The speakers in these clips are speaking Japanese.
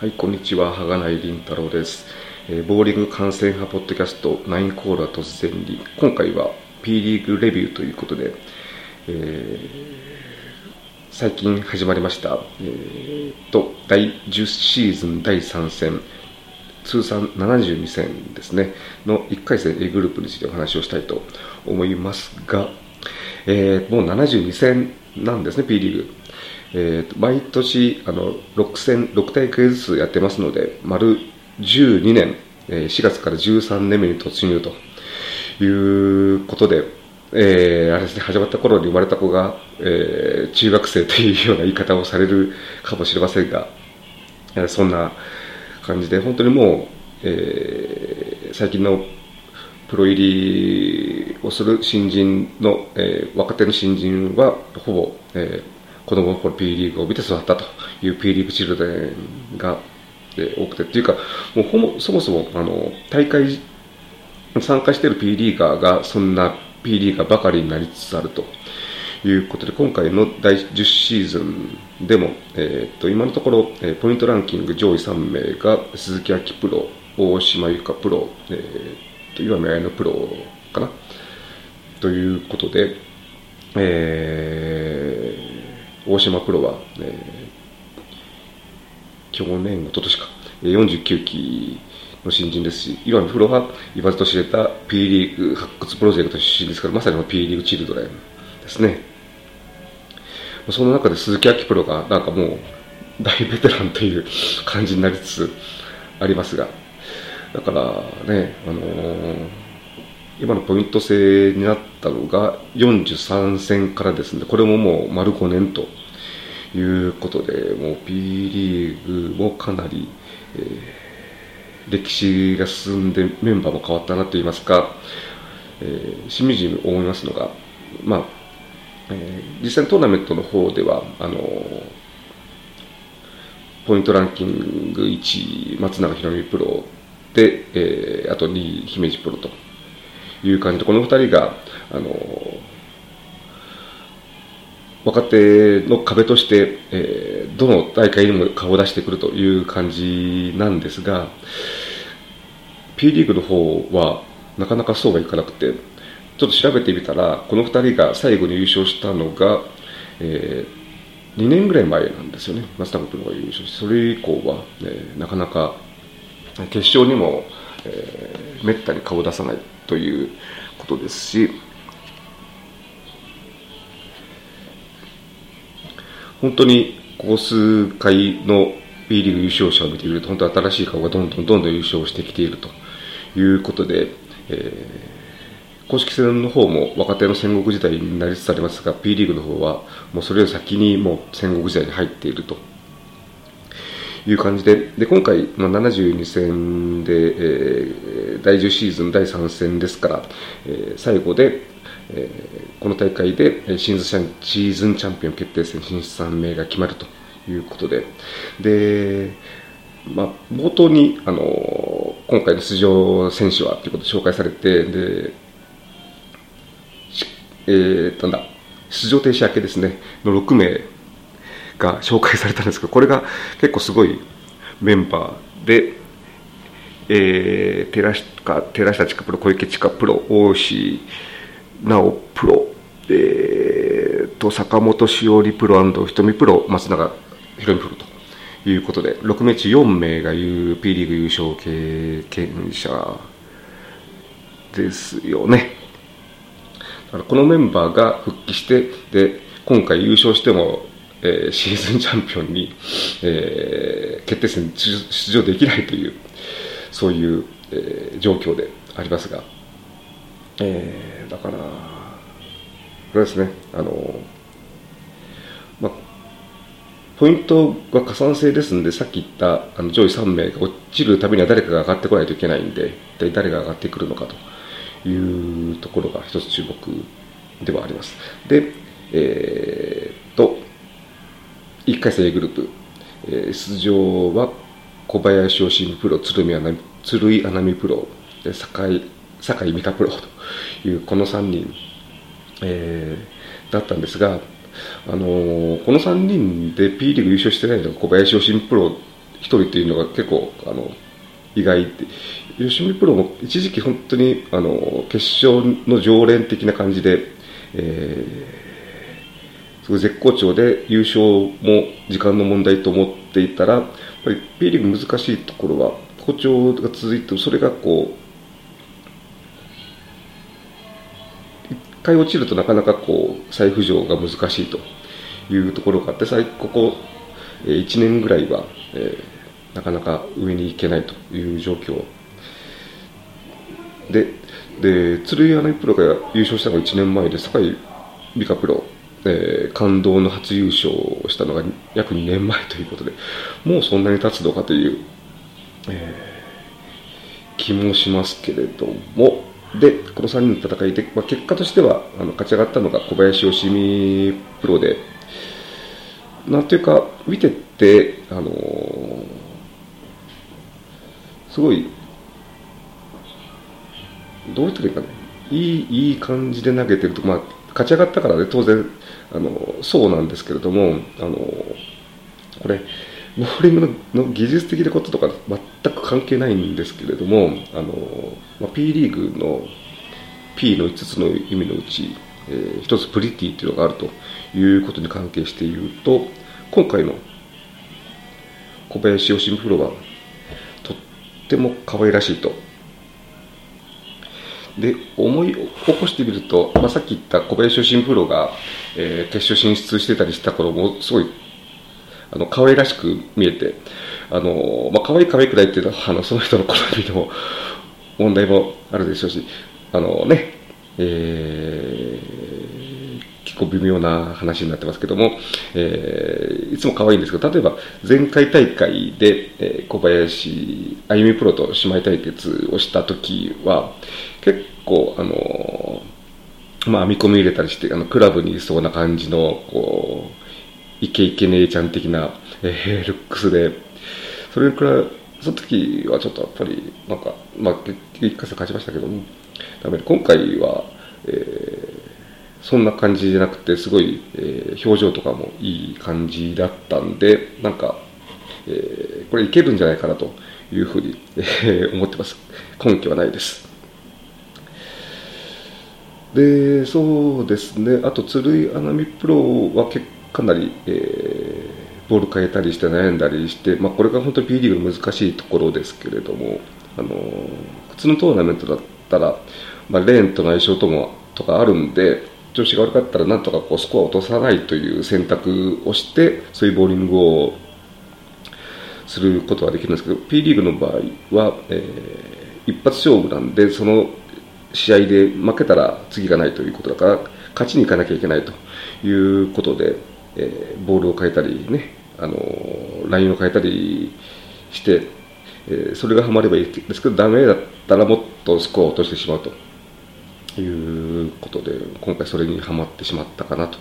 はい、こんにちは。はがないりんたろうです。えーボーリング観戦派ポッドキャスト9コーラ突然に、今回は P リーグレビューということで、えー最近始まりました、えーと、第10シーズン第3戦、通算72戦ですね、の1回戦 A グループについてお話をしたいと思いますが、えーもう72戦なんですね、P リーグ。えーと毎年あの6戦、6大会ずつやってますので、丸12年、えー4月から13年目に突入ということで、えーあれですね、始まった頃に生まれた子が、えー中学生というような言い方をされるかもしれませんが、えそんな感じで、本当にもう、えー最近のプロ入りをする新人の、えー若手の新人は、ほぼ、えー子供の頃 P リーグを見て育ったという P リーグチルドレンが、多くて、っていうか、もうほぼそもそもあの大会参加している P リーガーがそんな P リーガーばかりになりつつあるということで、今回の第10シーズンでも、えー、と今のところ、えーポイントランキング上位3名が鈴木明プロ、大島由香プロ、えー、と岩見彩乃プロかな？ということで、えー大島プロは、えー去年、一昨年か、49期の新人ですし、岩見プロは言わずと知れた P リーグ発掘プロジェクト出身ですから、まさに P リーグチルドレンですね。その中で鈴木明プロがなんかもう大ベテランという 感じになりつつありますが、だからね、あのー今のポイント制になったのが43戦からですので、これももう丸5年ということで、もう P リーグもかなり、えー歴史が進んでメンバーも変わったなといいますか、えーしみじみ思いますのが、まあ、えー実際トーナメントの方では、あのーポイントランキング1位、松永宏美プロで、えーあと2位、姫路プロと。いう感じで、この2人が、あの若手の壁として、えーどの大会にも顔を出してくるという感じなんですが、P リーグの方はなかなかそうはいかなくて、ちょっと調べてみたら、この2人が最後に優勝したのが、え2年ぐらい前なんですよね、松永プロが優勝して、それ以降は、えーなかなか決勝にも、えーめったに顔を出さないということですし、本当にここ数回の B リーグ優勝者を見てみると、本当新しい顔がどんどんどんどん優勝してきているということで、えー公式戦の方も若手の戦国時代になりつつありますが、P リーグの方はもうそれより先にもう戦国時代に入っていると。いう感じで、で今回、まあ、72戦で、えー第10シーズン第3戦ですから、えー最後で、えーこの大会でえーシーズンシーズンチャンピオン決定戦進出3名が決まるということで、でまあ、冒頭に、あの今回の出場選手はということで紹介されて、でえーなんだ出場停止明けですね。の6名が紹介されたんですけど、これが結構すごいメンバーで、えー、寺下寺下千佳プロ、小池千佳プロ、大石直プロ、えー、と坂本しおりプロ瞳プロ、松永宏美プロということで、6名中4名が U P リーグ優勝経験者ですよね。だからこのメンバーが復帰して、で今回優勝しても、えーシーズン チャンピオンに、えー決定戦に出場できないという、そういう、えー状況でありますが、えーだから、これですね、あのま、ポイントが加算制ですので、さっき言ったあの上位3名が落ちるためには誰かが上がってこないといけないんで、一体誰が上がってくるのかというところが一つ注目ではあります。で、え、1回戦 A グループ、えー出場は小林義信プロ、鶴見穴美鶴井穴美プロ、酒井酒井美香プロ というこの3人、えーだったんですが、あのーこの3人で P リーグ優勝してないのが小林義信プロ1人というのが結構あの意外で吉見プロも一時期本当にあの決勝の常連的な感じで、えー、すごい絶好調で優勝も時間の問題と思っていたらやっぱり P リーグ難しいところは好調が続いてそれがこう一回落ちるとなかなかこう再浮上が難しいというところがあって最ここ1年ぐらいは、えー、なかなか上に行けないという状況。でで鶴井柳プロが優勝したのが1年前で酒井美香プロ、えー、感動の初優勝をしたのが約2年前ということでもうそんなに経つのかという、えー、気もしますけれども。でこの3人の戦いで、まあ、結果としてはあの勝ち上がったのが小林芳美プロでなんていうか見てて、あのー、すごいどう言ったらいいかねいいいい感じで投げてると、まあ、勝ち上がったからね当然あのそうなんですけれどもあのこれボーリングの技術的なこととか全く関係ないんですけれどもあの、まあ、P リーグの P の5つの意味のうち、えー、1つプリティというのがあるということに関係して言うと今回の小林義美プロはとっても可愛らしいとで思い起こしてみると、まあ、さっき言った小林出身プロが、えー、決勝進出してたりした頃もすごいあの可愛らしく見えてあの、まあ、可愛い可愛くないっていうのはあのその人の好みの問題もあるでしょうしあのね、えー、結構微妙な話になってますけども、えー、いつも可愛いんですけど例えば前回大会で、えー、小林あゆみプロと姉妹対決をした時は結構、あのまあ、編み込み入れたりして、あの、クラブにいそうな感じの、こう、イケイケ姉ちゃん的な、えー、ルックスで、それくらい、その時はちょっとやっぱり、なんか、まあ、一回戦勝ちましたけども、ダメで、今回は、えー、そんな感じじゃなくて、すごい、えー、表情とかもいい感じだったんで、なんか、えー、これいけるんじゃないかなというふうに、えー、思ってます。根拠はないです。でそうですね、あと鶴井穴美プロは結かなり、えー、ボール変えたりして悩んだりして、まあ、これが本当に P リーグの難しいところですけれども、あの普通のトーナメントだったら、まあ、レーンとの相性ともとかあるんで、調子が悪かったらなんとかこうスコアを落とさないという選択をして、そういうボーリングをすることはできるんですけど、P リーグの場合は、えー、一発勝負なんで、その試合で負けたら次がないということだから、勝ちに行かなきゃいけないということで、えー、ボールを変えたりね、あのラインを変えたりして、えー、それがはまればいいですけど、ダメだったらもっとスコアを落としてしまうということで、今回それにはまってしまったかなと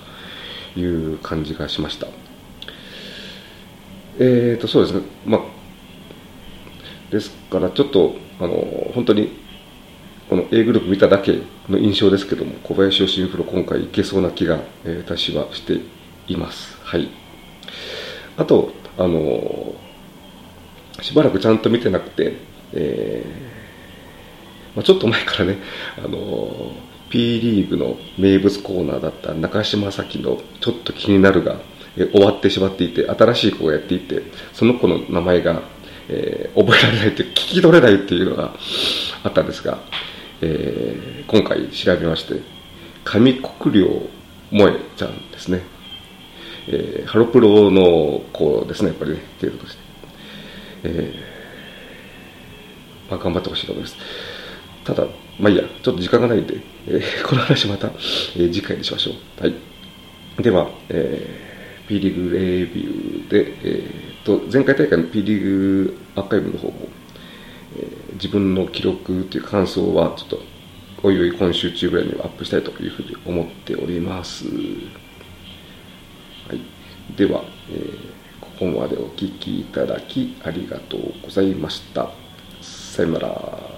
いう感じがしました。えーと、そうですね、まあ、ですからちょっと、あの本当にこの A グループ見ただけの印象ですけども、小林義プロ、今回いけそうな気が、えー、私はしています。はい。あと、あのしばらくちゃんと見てなくて、えー、まあ、ちょっと前からね、あの P リーグの名物コーナーだった中島咲のちょっと気になるが、え終わってしまっていて、新しい子がやっていて、その子の名前が、えー、覚えられないって聞き取れないっていうのがあったんですが、えー、今回調べまして、上国領萌えちゃんですね。えー、ハロプロの子ですね、やっぱりね、程度として。えー、まあ、頑張ってほしいと思います。ただ、まあいいや、ちょっと時間がないんで、えー、この話また、えー、次回にしましょう。はい。では、えー、P リーグレビューで、えー、と、前回大会の P リーグアーカイブの方も、えー、自分の記録という感想は、ちょっと、おいおい今週中ぐらいにはアップしたいというふうに思っております。はい、では、えー、ここまでお聴きいただきありがとうございました。さよなら。